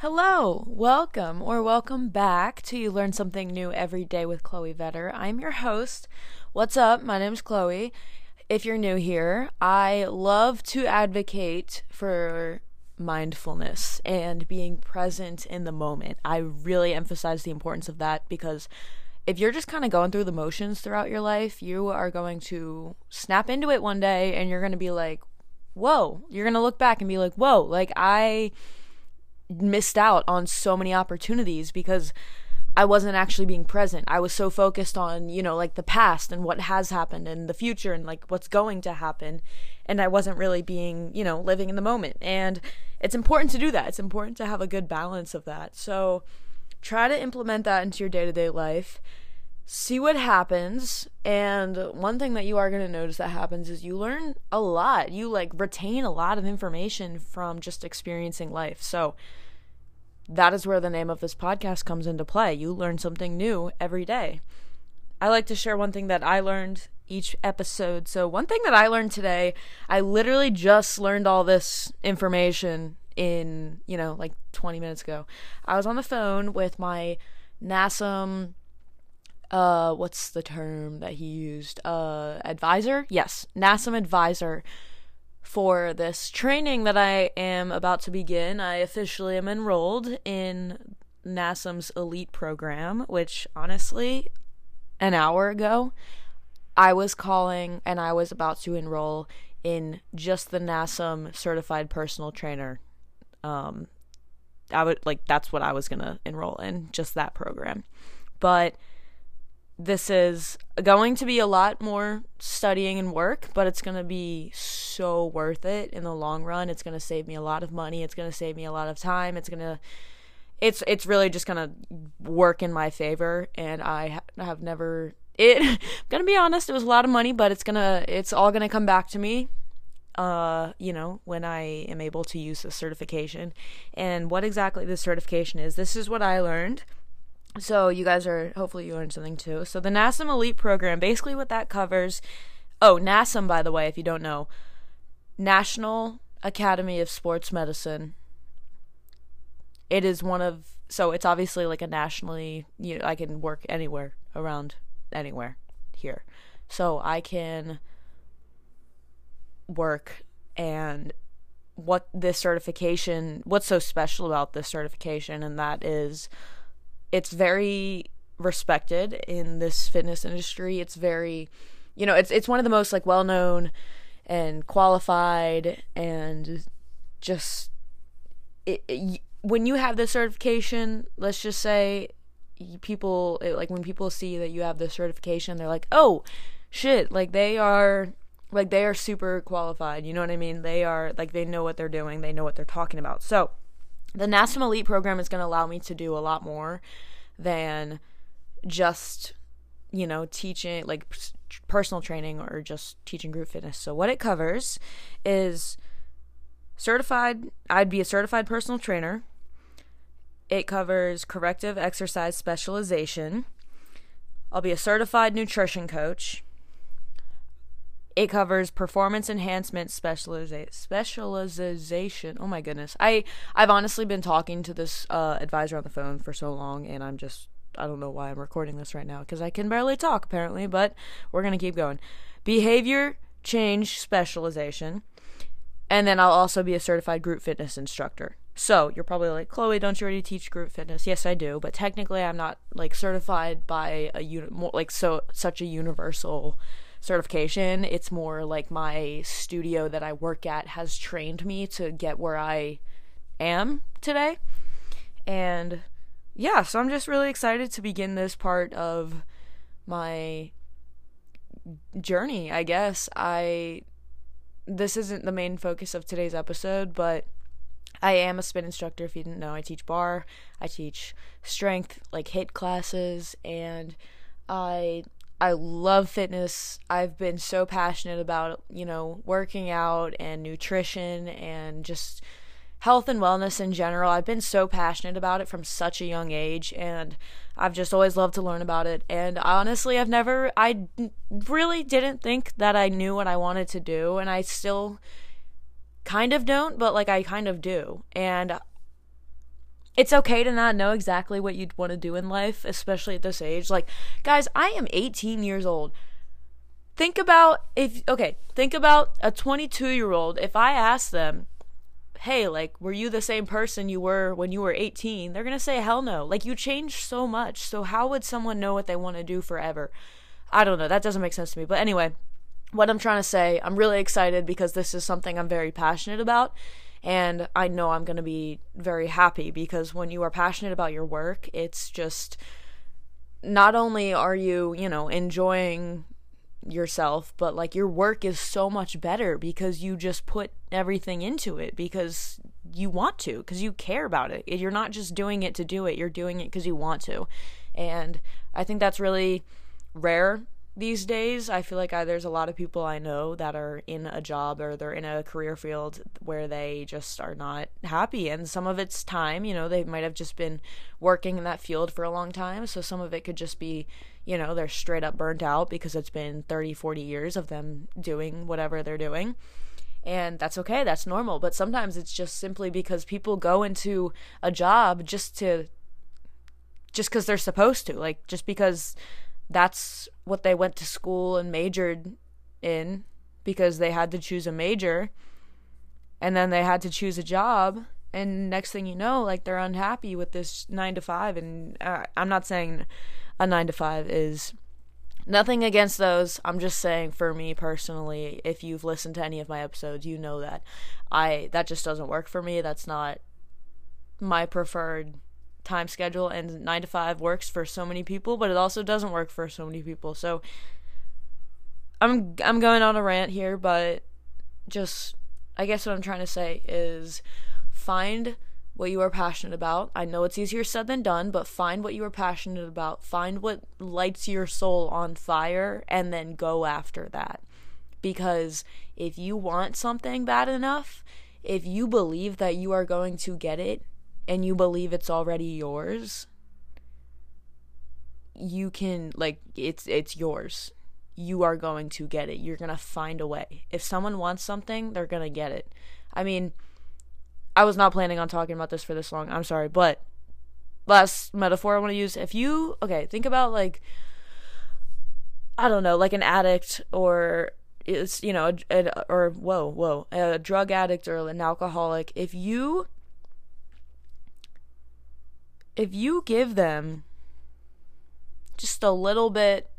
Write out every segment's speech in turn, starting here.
Hello, welcome or welcome back to You Learn Something New Every Day with Chloe Vetter. I'm your host. What's up? My name's Chloe. If you're new here, I love to advocate for mindfulness and being present in the moment. I really emphasize the importance of that because if you're just kind of going through the motions throughout your life, you are going to snap into it one day and you're going to be like, whoa. You're going to look back and be like, whoa, like I missed out on so many opportunities because I wasn't actually being present. I was so focused on, you know, like the past and what has happened and the future and like what's going to happen. And I wasn't really being, you know, living in the moment. And it's important to do that. It's important to have a good balance of that. So try to implement that into your day to day life. See what happens. And one thing that you are going to notice that happens is you learn a lot. You like retain a lot of information from just experiencing life. So, that is where the name of this podcast comes into play. You learn something new every day. I like to share one thing that I learned each episode. So, one thing that I learned today, I literally just learned all this information in, you know, like 20 minutes ago. I was on the phone with my NASM uh what's the term that he used? Uh advisor? Yes, NASM advisor for this training that I am about to begin. I officially am enrolled in NASM's elite program, which honestly, an hour ago, I was calling and I was about to enroll in just the NASM certified personal trainer. Um, I would like that's what I was gonna enroll in, just that program. But this is going to be a lot more studying and work, but it's going to be so worth it in the long run. It's going to save me a lot of money. It's going to save me a lot of time. It's going to it's it's really just going to work in my favor and I ha- have never it I'm going to be honest, it was a lot of money, but it's going to it's all going to come back to me uh, you know, when I am able to use the certification. And what exactly the certification is, this is what I learned so you guys are hopefully you learned something too. So the NASM Elite program, basically what that covers. Oh, NASM, by the way, if you don't know, National Academy of Sports Medicine. It is one of so it's obviously like a nationally you know, I can work anywhere around anywhere here. So I can work and what this certification what's so special about this certification and that is it's very respected in this fitness industry. It's very, you know, it's it's one of the most like well known and qualified and just it, it, when you have this certification, let's just say people it, like when people see that you have this certification, they're like, "Oh, shit, like they are like they are super qualified." You know what I mean? They are like they know what they're doing, they know what they're talking about. So, the NASM Elite program is going to allow me to do a lot more than just you know teaching like personal training or just teaching group fitness. So what it covers is certified I'd be a certified personal trainer. It covers corrective exercise specialization. I'll be a certified nutrition coach. It covers performance enhancement specializa- specialization. Oh my goodness. I I've honestly been talking to this uh, advisor on the phone for so long and I'm just I don't know why I'm recording this right now because I can barely talk apparently, but we're going to keep going. Behavior change specialization. And then I'll also be a certified group fitness instructor. So you're probably like, Chloe, don't you already teach group fitness? Yes, I do, but technically I'm not like certified by a unit, like so such a universal certification. It's more like my studio that I work at has trained me to get where I am today. And yeah, so I'm just really excited to begin this part of my journey, I guess. I this isn't the main focus of today's episode, but I am a spin instructor if you didn't know. I teach barre, I teach strength like HIIT classes and I I love fitness. I've been so passionate about, you know, working out and nutrition and just health and wellness in general. I've been so passionate about it from such a young age and I've just always loved to learn about it. And honestly, I've never I really didn't think that I knew what I wanted to do and I still kind of don't, but like I kind of do. And it's okay to not know exactly what you'd want to do in life, especially at this age. Like, guys, I am 18 years old. Think about if, okay, think about a 22 year old. If I ask them, hey, like, were you the same person you were when you were 18? They're going to say, hell no. Like, you changed so much. So, how would someone know what they want to do forever? I don't know. That doesn't make sense to me. But anyway, what I'm trying to say, I'm really excited because this is something I'm very passionate about and I know I'm going to be very happy because when you are passionate about your work, it's just not only are you, you know, enjoying yourself, but like your work is so much better because you just put everything into it because you want to, because you care about it. You're not just doing it to do it, you're doing it because you want to. And I think that's really rare these days i feel like I, there's a lot of people i know that are in a job or they're in a career field where they just are not happy. And some of it's time you know they might have just been working in that field for a long time. So some of it could just be you know they're straight up burnt out because it's been 30 40 years of them doing whatever they're doing. And that's okay that's normal. But sometimes it's just simply because people go into a job just to just because they're supposed to like just because that's what they went to school and majored in because they had to choose a major and then they had to choose a job and next thing you know like they're unhappy with this 9 to 5 and uh, I'm not saying a 9 to 5 is nothing against those. I'm just saying for me personally if you've listened to any of my episodes you know that I that just doesn't work for me. That's not my preferred time schedule and 9 to 5 works for so many people but it also doesn't work for so many people so I'm I'm going on a rant here but just I guess what I'm trying to say is find what you are passionate about. I know it's easier said than done, but find what you are passionate about. Find what lights your soul on fire and then go after that. Because if you want something bad enough, if you believe that you are going to get it, and you believe it's already yours, you can like it's it's yours. You are going to get it. You're going to find a way. If someone wants something, they're going to get it. I mean, I was not planning on talking about this for this long. I'm sorry, but last metaphor I want to use, if you okay, think about like I don't know, like an addict or it's you know, a, a, or whoa, whoa, a drug addict or an alcoholic. If you if you give them just a little bit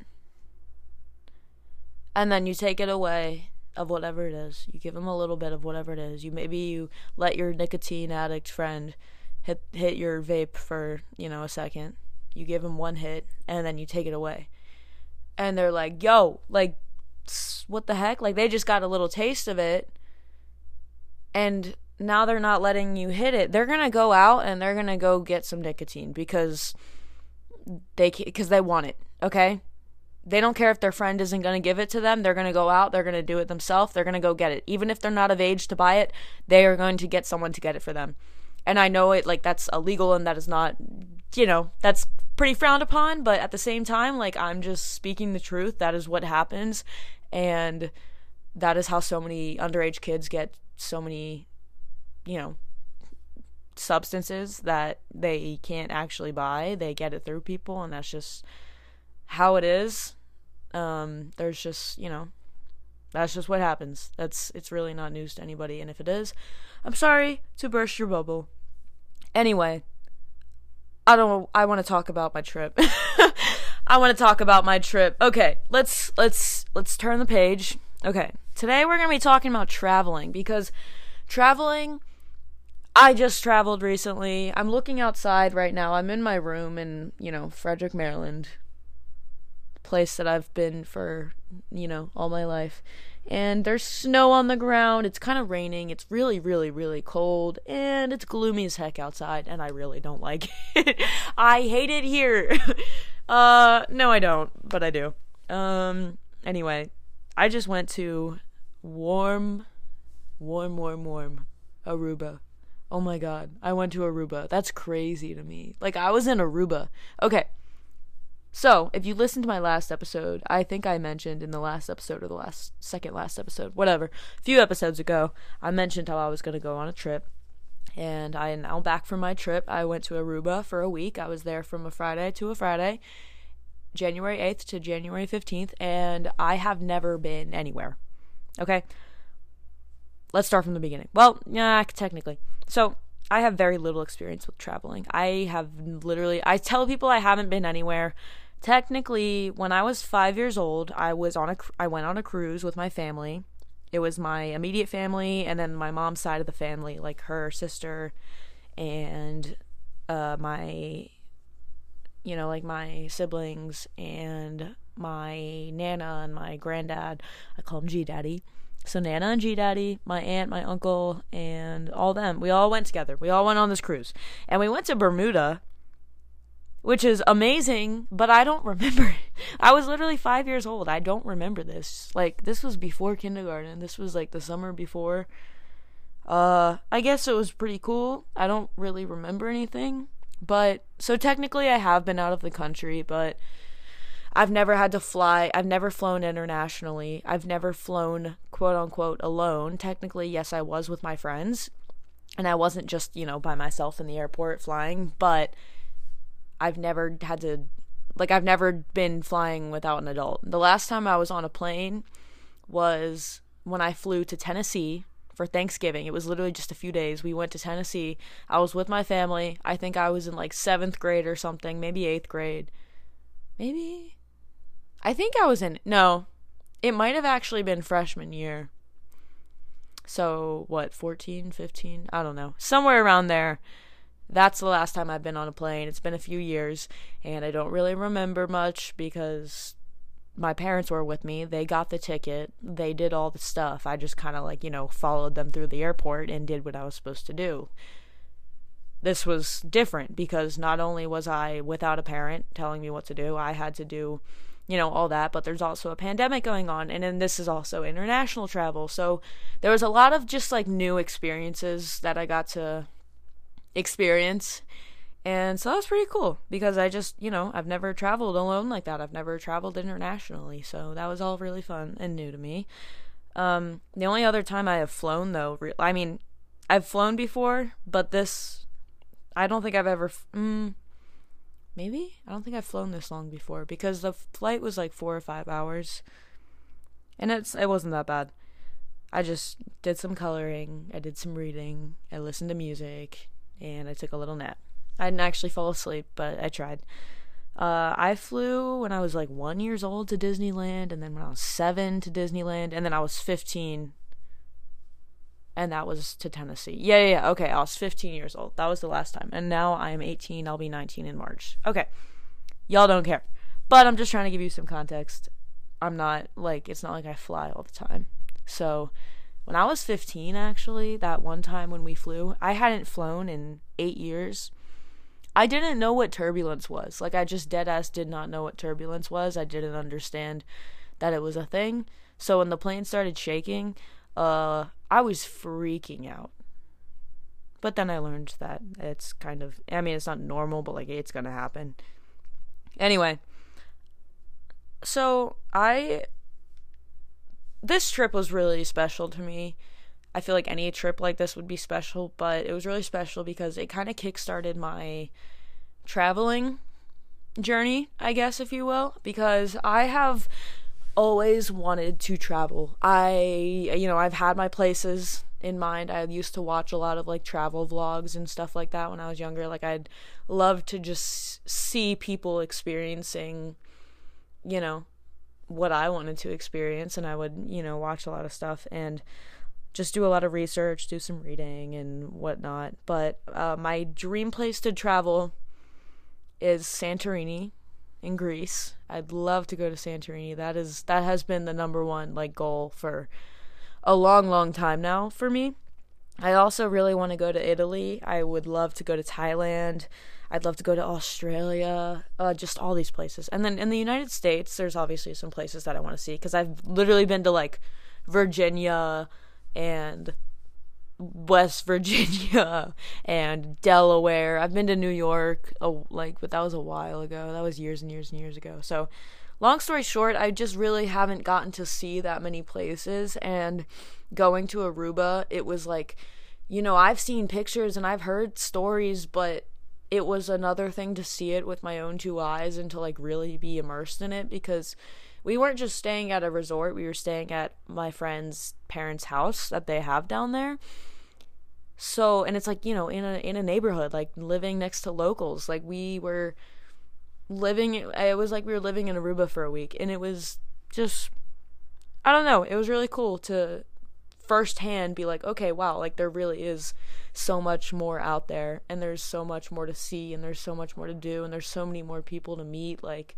and then you take it away of whatever it is you give them a little bit of whatever it is. You maybe you let your nicotine addict friend hit hit your vape for you know a second. You give them one hit and then you take it away. And they're like yo like what the heck? Like they just got a little taste of it and now they're not letting you hit it, they're going to go out and they're going to go get some nicotine because they because they want it, okay? They don't care if their friend isn't going to give it to them. They're going to go out, they're going to do it themselves, they're going to go get it. Even if they're not of age to buy it, they are going to get someone to get it for them. And I know it like that's illegal and that is not, you know, that's pretty frowned upon, but at the same time, like I'm just speaking the truth. That is what happens and that is how so many underage kids get so many you know, substances that they can't actually buy. They get it through people, and that's just how it is. Um, there's just, you know, that's just what happens. That's it's really not news to anybody, and if it is, I'm sorry to burst your bubble. Anyway, I don't. I want to talk about my trip. I want to talk about my trip. Okay, let's let's let's turn the page. Okay, today we're gonna be talking about traveling because traveling I just traveled recently. I'm looking outside right now. I'm in my room in, you know, Frederick, Maryland. Place that I've been for, you know, all my life. And there's snow on the ground. It's kind of raining. It's really, really, really cold. And it's gloomy as heck outside. And I really don't like it. I hate it here. uh, no, I don't. But I do. Um, anyway, I just went to warm, warm, warm, warm Aruba. Oh my god, I went to Aruba. That's crazy to me. Like I was in Aruba. Okay. So, if you listened to my last episode, I think I mentioned in the last episode or the last second last episode, whatever, a few episodes ago, I mentioned how I was going to go on a trip. And I am now back from my trip. I went to Aruba for a week. I was there from a Friday to a Friday, January 8th to January 15th, and I have never been anywhere. Okay? Let's start from the beginning. Well, yeah, technically. So, I have very little experience with traveling. I have literally, I tell people I haven't been anywhere. Technically, when I was five years old, I was on a, I went on a cruise with my family it was my immediate family and then my mom's side of the family, like her sister and uh, my, you know, like my siblings and my nana and my granddad. I call him G Daddy. So Nana and G Daddy, my aunt, my uncle, and all them. We all went together. We all went on this cruise, and we went to Bermuda which is amazing, but I don't remember. I was literally five years old. I don't remember this. Like, this was before kindergarten. This was like the summer before. Uh, I guess it was pretty cool. I don't really remember anything. But, so technically, I have been out of the country, but I've never had to fly. I've never flown internationally. I've never flown, quote unquote, alone. Technically, yes, I was with my friends. And I wasn't just, you know, by myself in the airport flying, but I've never had to like I've never been flying without an adult. The last time I was on a plane was when I flew to Tennessee for Thanksgiving. It was literally just a few days. We went to Tennessee. I was with my family. I think I was in like 7th grade or something, maybe 8th grade. Maybe I think I was in no. It might have actually been freshman year. So, what, 14, 15? I don't know. Somewhere around there that's the last time I've been on a plane. It's been a few years, and I don't really remember much because my parents were with me. They got the ticket, they did all the stuff. I just kind of like, you know, followed them through the airport and did what I was supposed to do. This was different because not only was I without a parent telling me what to do, I had to do, you know, all that, but there's also a pandemic going on, and then this is also international travel. So there was a lot of just like new experiences that I got to experience. And so that was pretty cool because I just, you know, I've never traveled alone like that. I've never traveled internationally. So that was all really fun and new to me. Um, the only other time I have flown, though, re- I mean, I've flown before, but this, I don't think I've ever, f- mm, maybe? I don't think I've flown this long before because the flight was like four or five hours. And it's, it wasn't that bad. I just did some coloring, I did some reading, I listened to music, and I took a little nap. I didn't actually fall asleep, but I tried. Uh, I flew when I was like one years old to Disneyland, and then when I was seven to Disneyland, and then I was 15, and that was to Tennessee. Yeah, yeah, yeah. Okay, I was 15 years old. That was the last time. And now I am 18. I'll be 19 in March. Okay. Y'all don't care. But I'm just trying to give you some context. I'm not like, it's not like I fly all the time. So, when I was 15, actually, that one time when we flew, I hadn't flown in eight years. I didn't know what turbulence was. Like, I just dead ass did not know what turbulence was. I didn't understand that it was a thing. So when the plane started shaking, uh, I was freaking out. But then I learned that it's kind of, I mean, it's not normal, but like it's gonna happen. Anyway, so I this trip was really special to me. I feel like any trip like this would be special, but it was really special because it kind of kickstarted my traveling journey, I guess, if you will, because I have always wanted to travel. I, you know, I've had my places in mind. I used to watch a lot of like travel vlogs and stuff like that when I was younger. Like, I'd love to just see people experiencing, you know, what I wanted to experience, and I would, you know, watch a lot of stuff and just do a lot of research, do some reading and whatnot. But uh, my dream place to travel is Santorini in Greece. I'd love to go to Santorini. That is that has been the number one like goal for a long, long time now for me. I also really want to go to Italy. I would love to go to Thailand. I'd love to go to Australia, uh, just all these places. And then in the United States, there's obviously some places that I want to see because I've literally been to like Virginia and West Virginia and Delaware. I've been to New York, oh, like, but that was a while ago. That was years and years and years ago. So, long story short, I just really haven't gotten to see that many places. And going to Aruba, it was like you know, I've seen pictures and I've heard stories, but it was another thing to see it with my own two eyes and to like really be immersed in it because we weren't just staying at a resort, we were staying at my friend's parents' house that they have down there. So, and it's like, you know, in a in a neighborhood, like living next to locals. Like we were living it was like we were living in Aruba for a week and it was just I don't know, it was really cool to firsthand be like, okay, wow, like there really is so much more out there and there's so much more to see and there's so much more to do and there's so many more people to meet like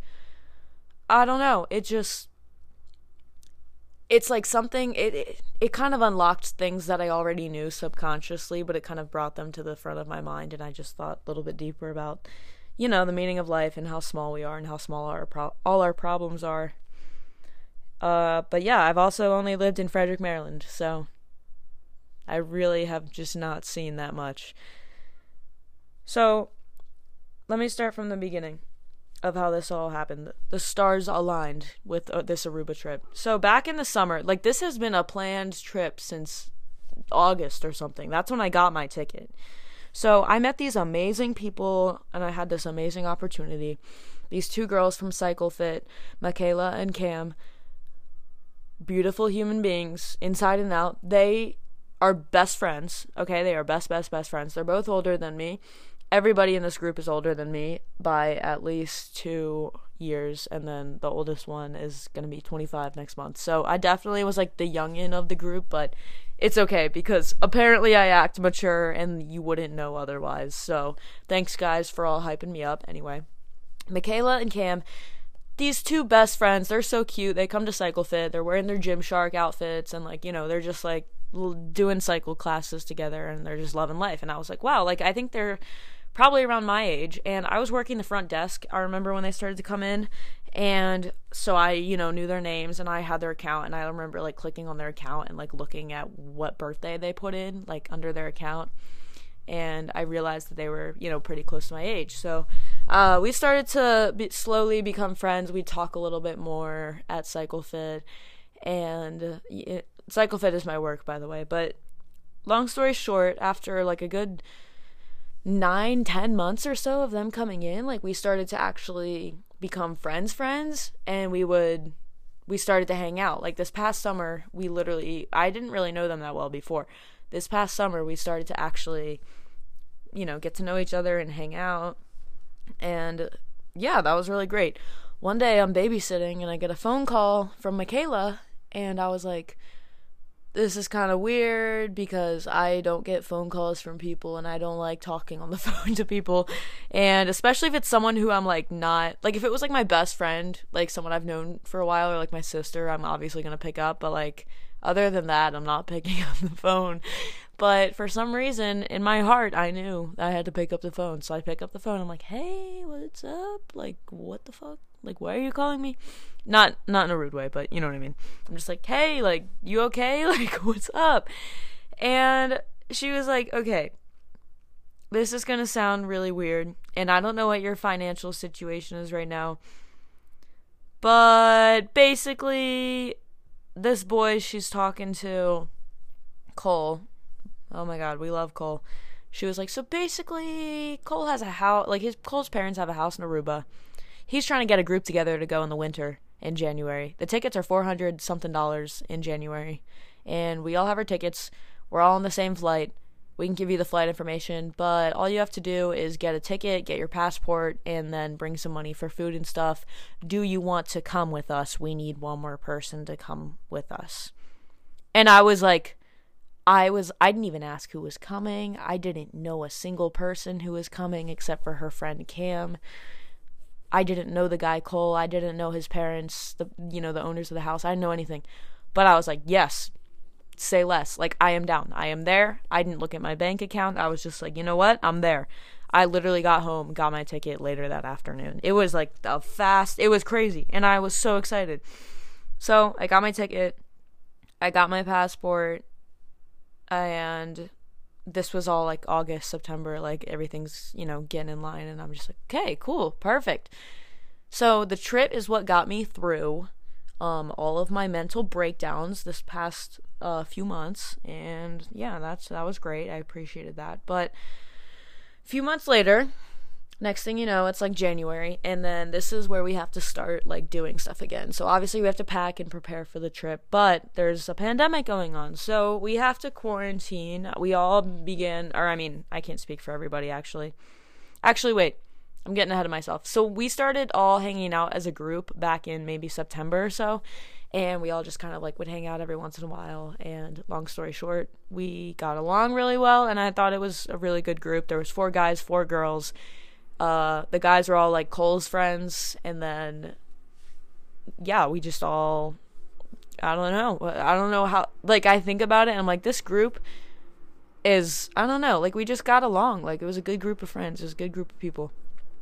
I don't know, it just it's like something it, it it kind of unlocked things that I already knew subconsciously, but it kind of brought them to the front of my mind and I just thought a little bit deeper about you know, the meaning of life and how small we are and how small our pro- all our problems are. Uh, but yeah, I've also only lived in Frederick, Maryland, so I really have just not seen that much. So, let me start from the beginning of how this all happened. The stars aligned with uh, this Aruba trip. So, back in the summer, like this has been a planned trip since August or something. That's when I got my ticket. So, I met these amazing people and I had this amazing opportunity. These two girls from Cycle Fit, Michaela and Cam, beautiful human beings inside and out. They are best friends. Okay, they are best, best, best friends. They're both older than me. Everybody in this group is older than me by at least two years, and then the oldest one is gonna be 25 next month. So I definitely was like the youngin of the group, but it's okay because apparently I act mature and you wouldn't know otherwise. So thanks guys for all hyping me up. Anyway, Michaela and Cam these two best friends, they're so cute. They come to Cycle Fit. They're wearing their Gymshark outfits and like, you know, they're just like doing cycle classes together and they're just loving life. And I was like, wow, like I think they're probably around my age and I was working the front desk. I remember when they started to come in and so I, you know, knew their names and I had their account and I remember like clicking on their account and like looking at what birthday they put in like under their account and I realized that they were, you know, pretty close to my age. So uh, we started to be, slowly become friends. We talk a little bit more at CycleFit, and it, CycleFit is my work, by the way. But long story short, after like a good nine, ten months or so of them coming in, like we started to actually become friends, friends, and we would we started to hang out. Like this past summer, we literally I didn't really know them that well before. This past summer, we started to actually you know, get to know each other and hang out. And yeah, that was really great. One day I'm babysitting and I get a phone call from Michaela, and I was like, this is kind of weird because I don't get phone calls from people and I don't like talking on the phone to people. And especially if it's someone who I'm like not like if it was like my best friend, like someone I've known for a while or like my sister, I'm obviously going to pick up, but like other than that, I'm not picking up the phone. But for some reason, in my heart, I knew I had to pick up the phone. So I pick up the phone. I'm like, "Hey, what's up? Like, what the fuck? Like, why are you calling me?" Not not in a rude way, but you know what I mean. I'm just like, "Hey, like, you okay? Like, what's up?" And she was like, "Okay, this is going to sound really weird, and I don't know what your financial situation is right now, but basically, this boy she's talking to, Cole, Oh my god, we love Cole. She was like, so basically, Cole has a house. Like his Cole's parents have a house in Aruba. He's trying to get a group together to go in the winter in January. The tickets are four hundred something dollars in January, and we all have our tickets. We're all on the same flight. We can give you the flight information, but all you have to do is get a ticket, get your passport, and then bring some money for food and stuff. Do you want to come with us? We need one more person to come with us. And I was like, I was I didn't even ask who was coming. I didn't know a single person who was coming except for her friend Cam. I didn't know the guy Cole. I didn't know his parents, the you know, the owners of the house. I didn't know anything. But I was like, "Yes. Say less. Like I am down. I am there." I didn't look at my bank account. I was just like, "You know what? I'm there." I literally got home, got my ticket later that afternoon. It was like a fast, it was crazy, and I was so excited. So, I got my ticket. I got my passport and this was all like August, September, like everything's, you know, getting in line and I'm just like, "Okay, cool, perfect." So the trip is what got me through um, all of my mental breakdowns this past uh, few months, and yeah, that's that was great. I appreciated that. But a few months later, next thing you know, it's like January, and then this is where we have to start like doing stuff again. So obviously we have to pack and prepare for the trip, but there's a pandemic going on, so we have to quarantine. We all begin, or I mean, I can't speak for everybody actually. Actually, wait. I'm getting ahead of myself. So we started all hanging out as a group back in maybe September or so, and we all just kind of like would hang out every once in a while. And long story short, we got along really well, and I thought it was a really good group. There was four guys, four girls. Uh, the guys were all like Cole's friends, and then yeah, we just all I don't know. I don't know how like I think about it I'm like this group is I don't know, like we just got along. Like it was a good group of friends, it was a good group of people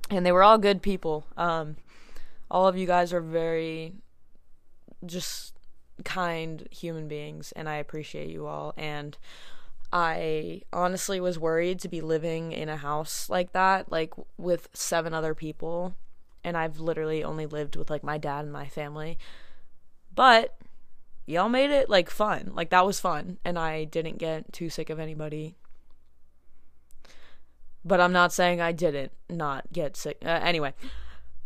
and they were all good people. Um, all of you guys are very just kind human beings, and I appreciate you all. And I honestly was worried to be living in a house like that, like with seven other people. And I've literally only lived with like my dad and my family. But y'all made it like fun. Like that was fun. And I didn't get too sick of anybody but I'm not saying I didn't not get sick. Uh, anyway,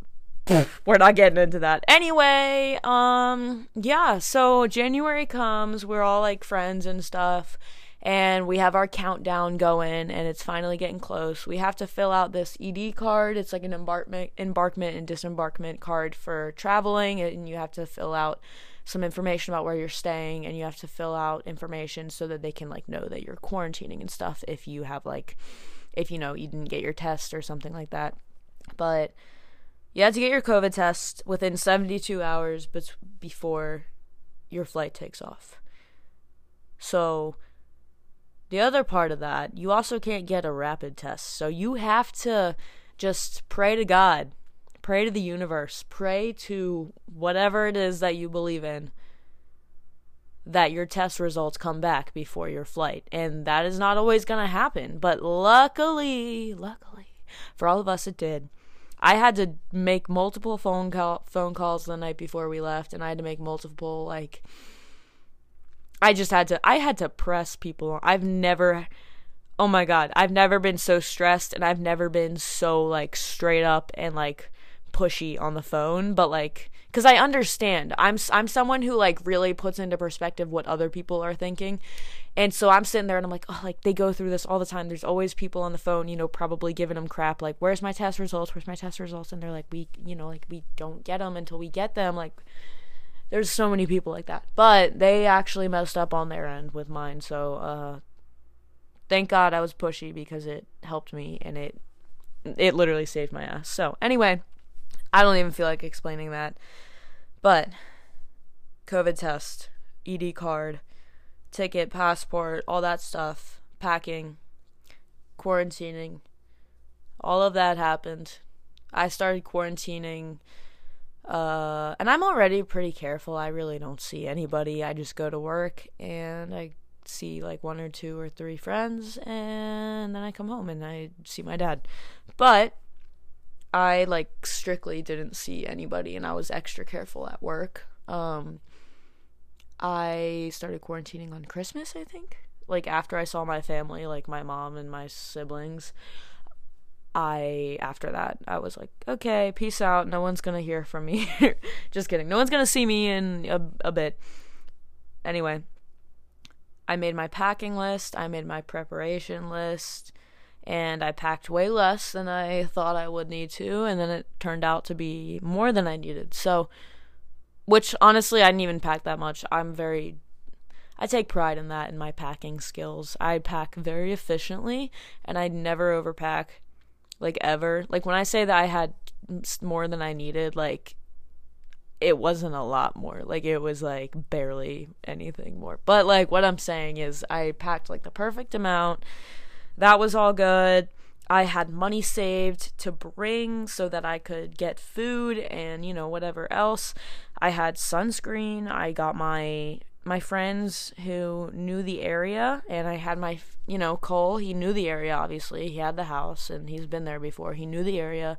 we're not getting into that. Anyway, um, yeah. So January comes, we're all like friends and stuff, and we have our countdown going, and it's finally getting close. We have to fill out this ED card. It's like an embarkment, embarkment and disembarkment card for traveling, and you have to fill out some information about where you're staying and you have to fill out information so that they can like know that you're quarantining and stuff if you have like if you know you didn't get your test or something like that. But you had to get your COVID test within 72 hours but before your flight takes off. So the other part of that, you also can't get a rapid test. So you have to just pray to God, pray to the universe, pray to whatever it is that you believe in that your test results come back before your flight. And that is not always going to happen. But luckily, luckily, for all of us, it did. I had to make multiple phone call phone calls the night before we left, and I had to make multiple like. I just had to. I had to press people. I've never. Oh my god, I've never been so stressed, and I've never been so like straight up and like pushy on the phone. But like, because I understand. I'm I'm someone who like really puts into perspective what other people are thinking, and so I'm sitting there and I'm like, oh, like they go through this all the time. There's always people on the phone, you know, probably giving them crap, like, where's my test results? Where's my test results? And they're like, we, you know, like we don't get them until we get them. Like, there's so many people like that, but they actually messed up on their end with mine. So, uh, thank God I was pushy because it helped me and it it literally saved my ass. So anyway. I don't even feel like explaining that. But COVID test, ED card, ticket, passport, all that stuff, packing, quarantining, all of that happened. I started quarantining uh and I'm already pretty careful. I really don't see anybody. I just go to work and I see like one or two or three friends and then I come home and I see my dad. But I like strictly didn't see anybody and I was extra careful at work. Um I started quarantining on Christmas, I think. Like after I saw my family, like my mom and my siblings, I after that I was like, okay, peace out. No one's gonna hear from me. Just kidding. No one's gonna see me in a, a bit. Anyway, I made my packing list. I made my preparation list and I packed way less than I thought I would need to, and then it turned out to be more than I needed. So, which honestly, I didn't even pack that much. I'm very, I take pride in that in my packing skills. I pack very efficiently, and I never overpack, like ever. Like when I say that I had more than I needed, like it wasn't a lot more. Like it was like barely anything more. But like what I'm saying is I packed like the perfect amount that was all good. I had money saved to bring so that I could get food and, you know, whatever else. I had sunscreen. I got my my friends who knew the area and I had my, you know, Cole, he knew the area obviously. He had the house and he's been there before. He knew the area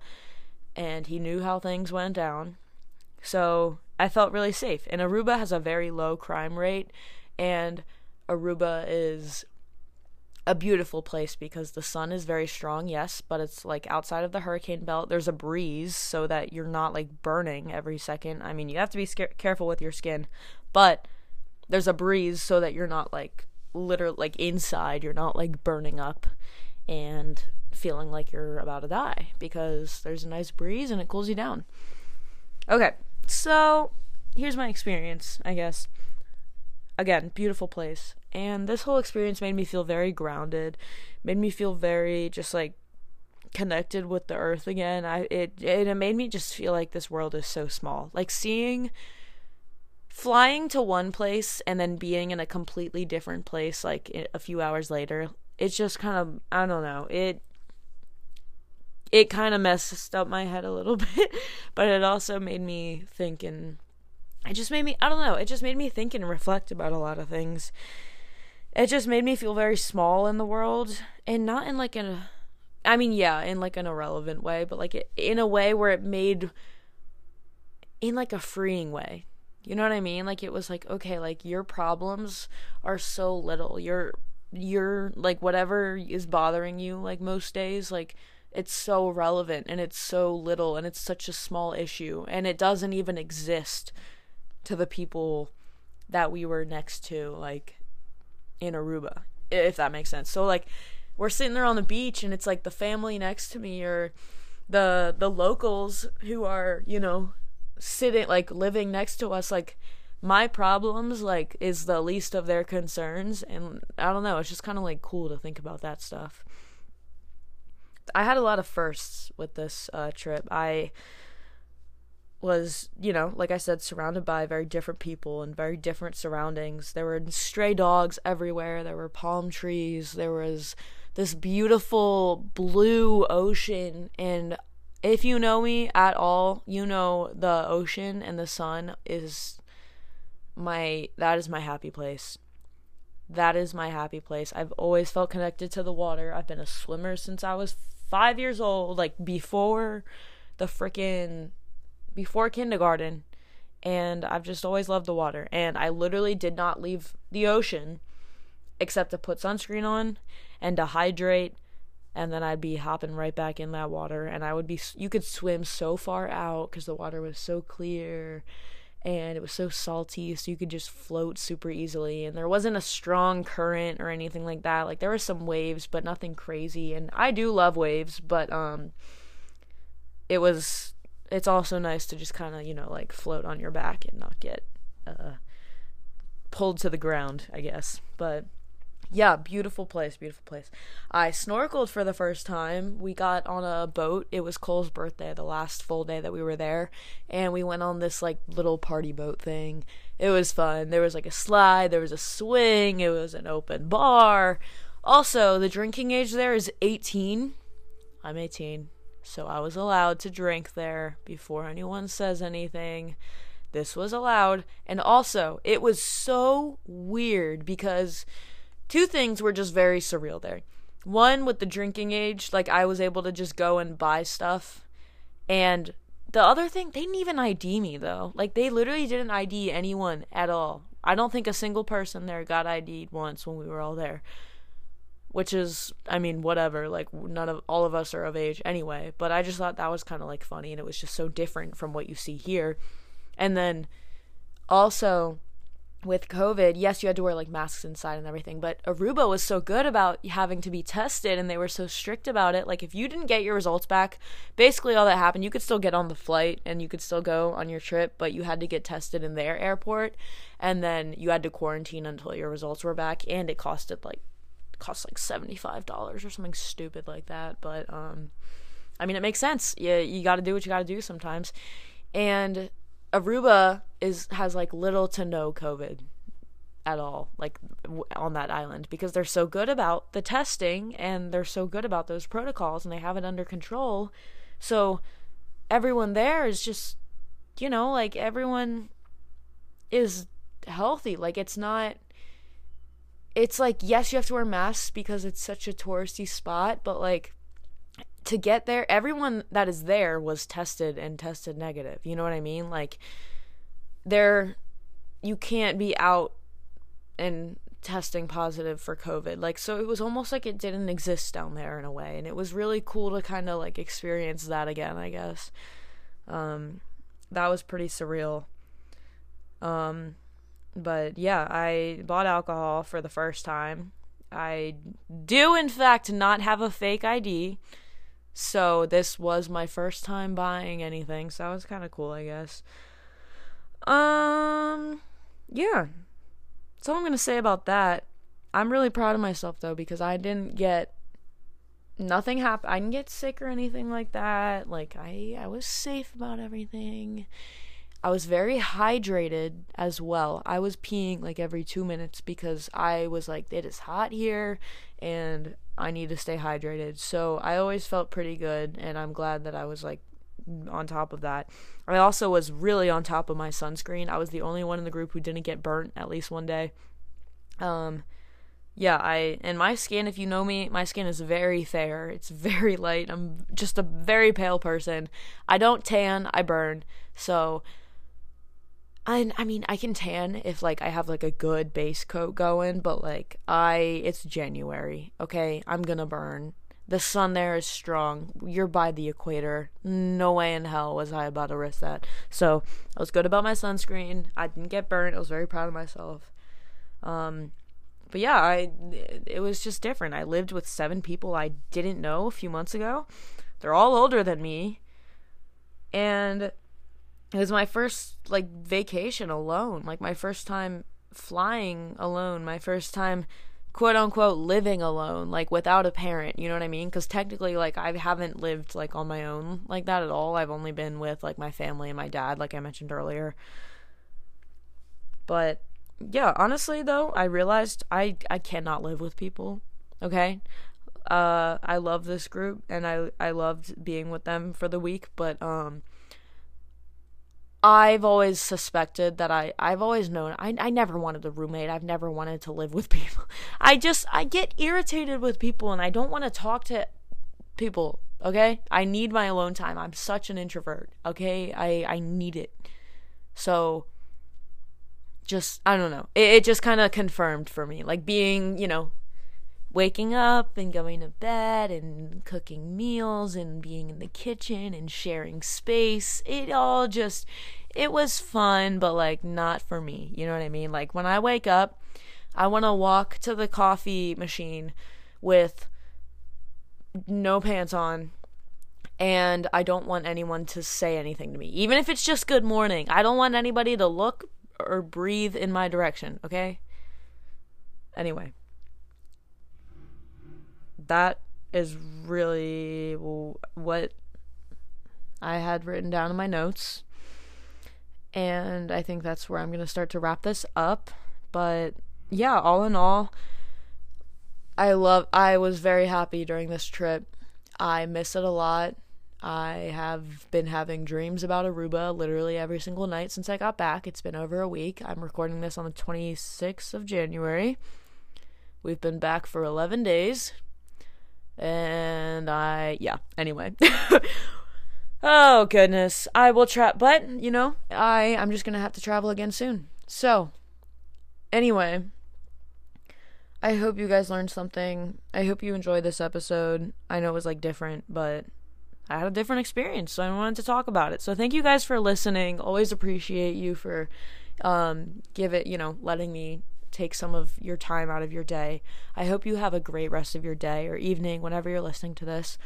and he knew how things went down. So, I felt really safe. And Aruba has a very low crime rate, and Aruba is a beautiful place because the sun is very strong, yes, but it's like outside of the hurricane belt. There's a breeze so that you're not like burning every second. I mean, you have to be sca- careful with your skin, but there's a breeze so that you're not like literally like inside, you're not like burning up and feeling like you're about to die because there's a nice breeze and it cools you down. Okay, so here's my experience, I guess. Again, beautiful place. And this whole experience made me feel very grounded, made me feel very just like connected with the earth again. I it it made me just feel like this world is so small. Like seeing flying to one place and then being in a completely different place like a few hours later. It's just kind of I don't know. It it kind of messed up my head a little bit, but it also made me think and it just made me I don't know, it just made me think and reflect about a lot of things it just made me feel very small in the world and not in like an I mean, yeah, in like an irrelevant way, but like in a way where it made in like a freeing way. You know what I mean? Like it was like, okay, like your problems are so little. Your your like whatever is bothering you like most days, like it's so relevant and it's so little and it's such a small issue and it doesn't even exist to the people that we were next to like in Aruba, if that makes sense. So like we're sitting there on the beach and it's like the family next to me or the the locals who are, you know, sitting like living next to us like my problems like is the least of their concerns and I don't know, it's just kind of like cool to think about that stuff. I had a lot of firsts with this uh, trip. I was, you know, like I said, surrounded by very different people and very different surroundings. There were stray dogs everywhere, there were palm trees, there was this beautiful blue ocean. And if you know me at all, you know the ocean and the sun is my, that is my happy place. That is my happy place. I've always felt connected to the water. I've been a swimmer since I was five years old, like before the freaking before kindergarten and I've just always loved the water and I literally did not leave the ocean except to put sunscreen on and to hydrate and then I'd be hopping right back in that water and I would be you could swim so far out cuz the water was so clear and it was so salty so you could just float super easily and there wasn't a strong current or anything like that. Like there were some waves but nothing crazy and I do love waves but um it was it's also nice to just kind of you know like float on your back and not get uh, pulled to the ground i guess but yeah beautiful place beautiful place. I snorkeled for the first time. We got on a boat. It was cole's birthday the last full day that we were there. And we went on this like little party boat thing. It was fun. There was like a slide. There was a swing. It was an open bar. Also the drinking age there is 18 i'm 18 so I was allowed to drink there before anyone says anything. This was allowed. And also, it was so weird because two things were just very surreal there. One, with the drinking age, like I was able to just go and buy stuff. And the other thing, they didn't even ID me though. Like they literally didn't ID anyone at all. I don't think a single person there got ID'd once when we were all there which is I mean whatever like none of all of us are of age anyway but I just thought that was kind of like funny and it was just so different from what you see here and then also with COVID, yes, you had to wear like masks inside and everything, but Aruba was so good about having to be tested and they were so strict about it. Like, if you didn't get your results back, basically all that happened, you could still get on the flight and you could still go on your trip, but you had to get tested in their airport and then you had to quarantine until your results were back and it costed like cost like $75 or something stupid like that. But, um, I mean, it makes sense. You, you got to do what you got to do sometimes. And Aruba is has like little to no COVID at all, like w- on that island, because they're so good about the testing and they're so good about those protocols and they have it under control. So everyone there is just, you know, like everyone is healthy. Like it's not it's like yes you have to wear masks because it's such a touristy spot but like to get there everyone that is there was tested and tested negative you know what i mean like there you can't be out and testing positive for COVID. Like, so it was almost like it didn't exist down there in a way. And it was really cool to kind of like experience that again, I guess. Um, that was pretty surreal. Um, but yeah, I bought alcohol for the first time. I do, in fact, not have a fake ID. So this was my first time buying anything. So that was kind of cool, I guess. Um, yeah. That's all I'm going to say about that. I'm really proud of myself, though, because I didn't get. Nothing happened. I didn't get sick or anything like that. Like, I, I was safe about everything. I was very hydrated as well. I was peeing like every two minutes because I was like, it is hot here and I need to stay hydrated. So I always felt pretty good, and I'm glad that I was like on top of that. I also was really on top of my sunscreen. I was the only one in the group who didn't get burnt at least one day. Um, yeah, I and my skin, if you know me, my skin is very fair. It's very light. I'm just a very pale person. I don't tan, I burn. So I I mean, I can tan if like I have like a good base coat going, but like I it's January, okay? I'm going to burn. The sun there is strong. You're by the equator. No way in hell was I about to risk that. So I was good about my sunscreen. I didn't get burnt. I was very proud of myself. Um, but yeah, I it was just different. I lived with seven people I didn't know a few months ago. They're all older than me, and it was my first like vacation alone. Like my first time flying alone. My first time quote unquote living alone like without a parent you know what i mean because technically like i haven't lived like on my own like that at all i've only been with like my family and my dad like i mentioned earlier but yeah honestly though i realized i i cannot live with people okay uh i love this group and i i loved being with them for the week but um I've always suspected that I I've always known I I never wanted a roommate. I've never wanted to live with people. I just I get irritated with people and I don't want to talk to people, okay? I need my alone time. I'm such an introvert, okay? I I need it. So just I don't know. It, it just kind of confirmed for me like being, you know, waking up and going to bed and cooking meals and being in the kitchen and sharing space. It all just, it was fun, but like not for me. You know what I mean? Like when I wake up, I want to walk to the coffee machine with no pants on and I don't want anyone to say anything to me. Even if it's just good morning, I don't want anybody to look or breathe in my direction, okay? Anyway that is really what I had written down in my notes. And I think that's where I'm going to start to wrap this up. But yeah, all in all, I love I was very happy during this trip. I miss it a lot. I have been having dreams about Aruba literally every single night since I got back. It's been over a week. I'm recording this on the 26th of January. We've been back for 11 days. And I, yeah, anyway. oh, goodness. I will try, but, you know, I, I'm just going to have to travel again soon. So, anyway, I hope you guys learned something. I hope you enjoyed this episode. I know it was like different, but I had a different experience, so I wanted to talk about it. So thank you guys for listening. Always appreciate you for um give it, you know, letting me take some of your time out of your day. I hope you have a great rest of your day or evening whenever you're listening to this.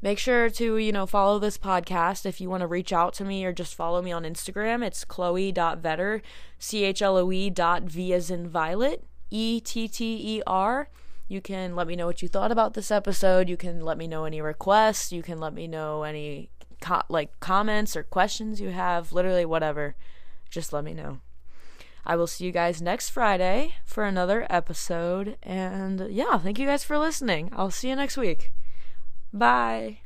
Make sure to, you know, follow this podcast if you want to reach out to me or just follow me on Instagram. It's chloe.vetter, C H L O E dot V as in violet, E T T E R. You can let me know what you thought about this episode. You can let me know any requests. You can let me know any co- like comments or questions you have. Literally, whatever. Just let me know. I will see you guys next Friday for another episode. And yeah, thank you guys for listening. I'll see you next week. Bye.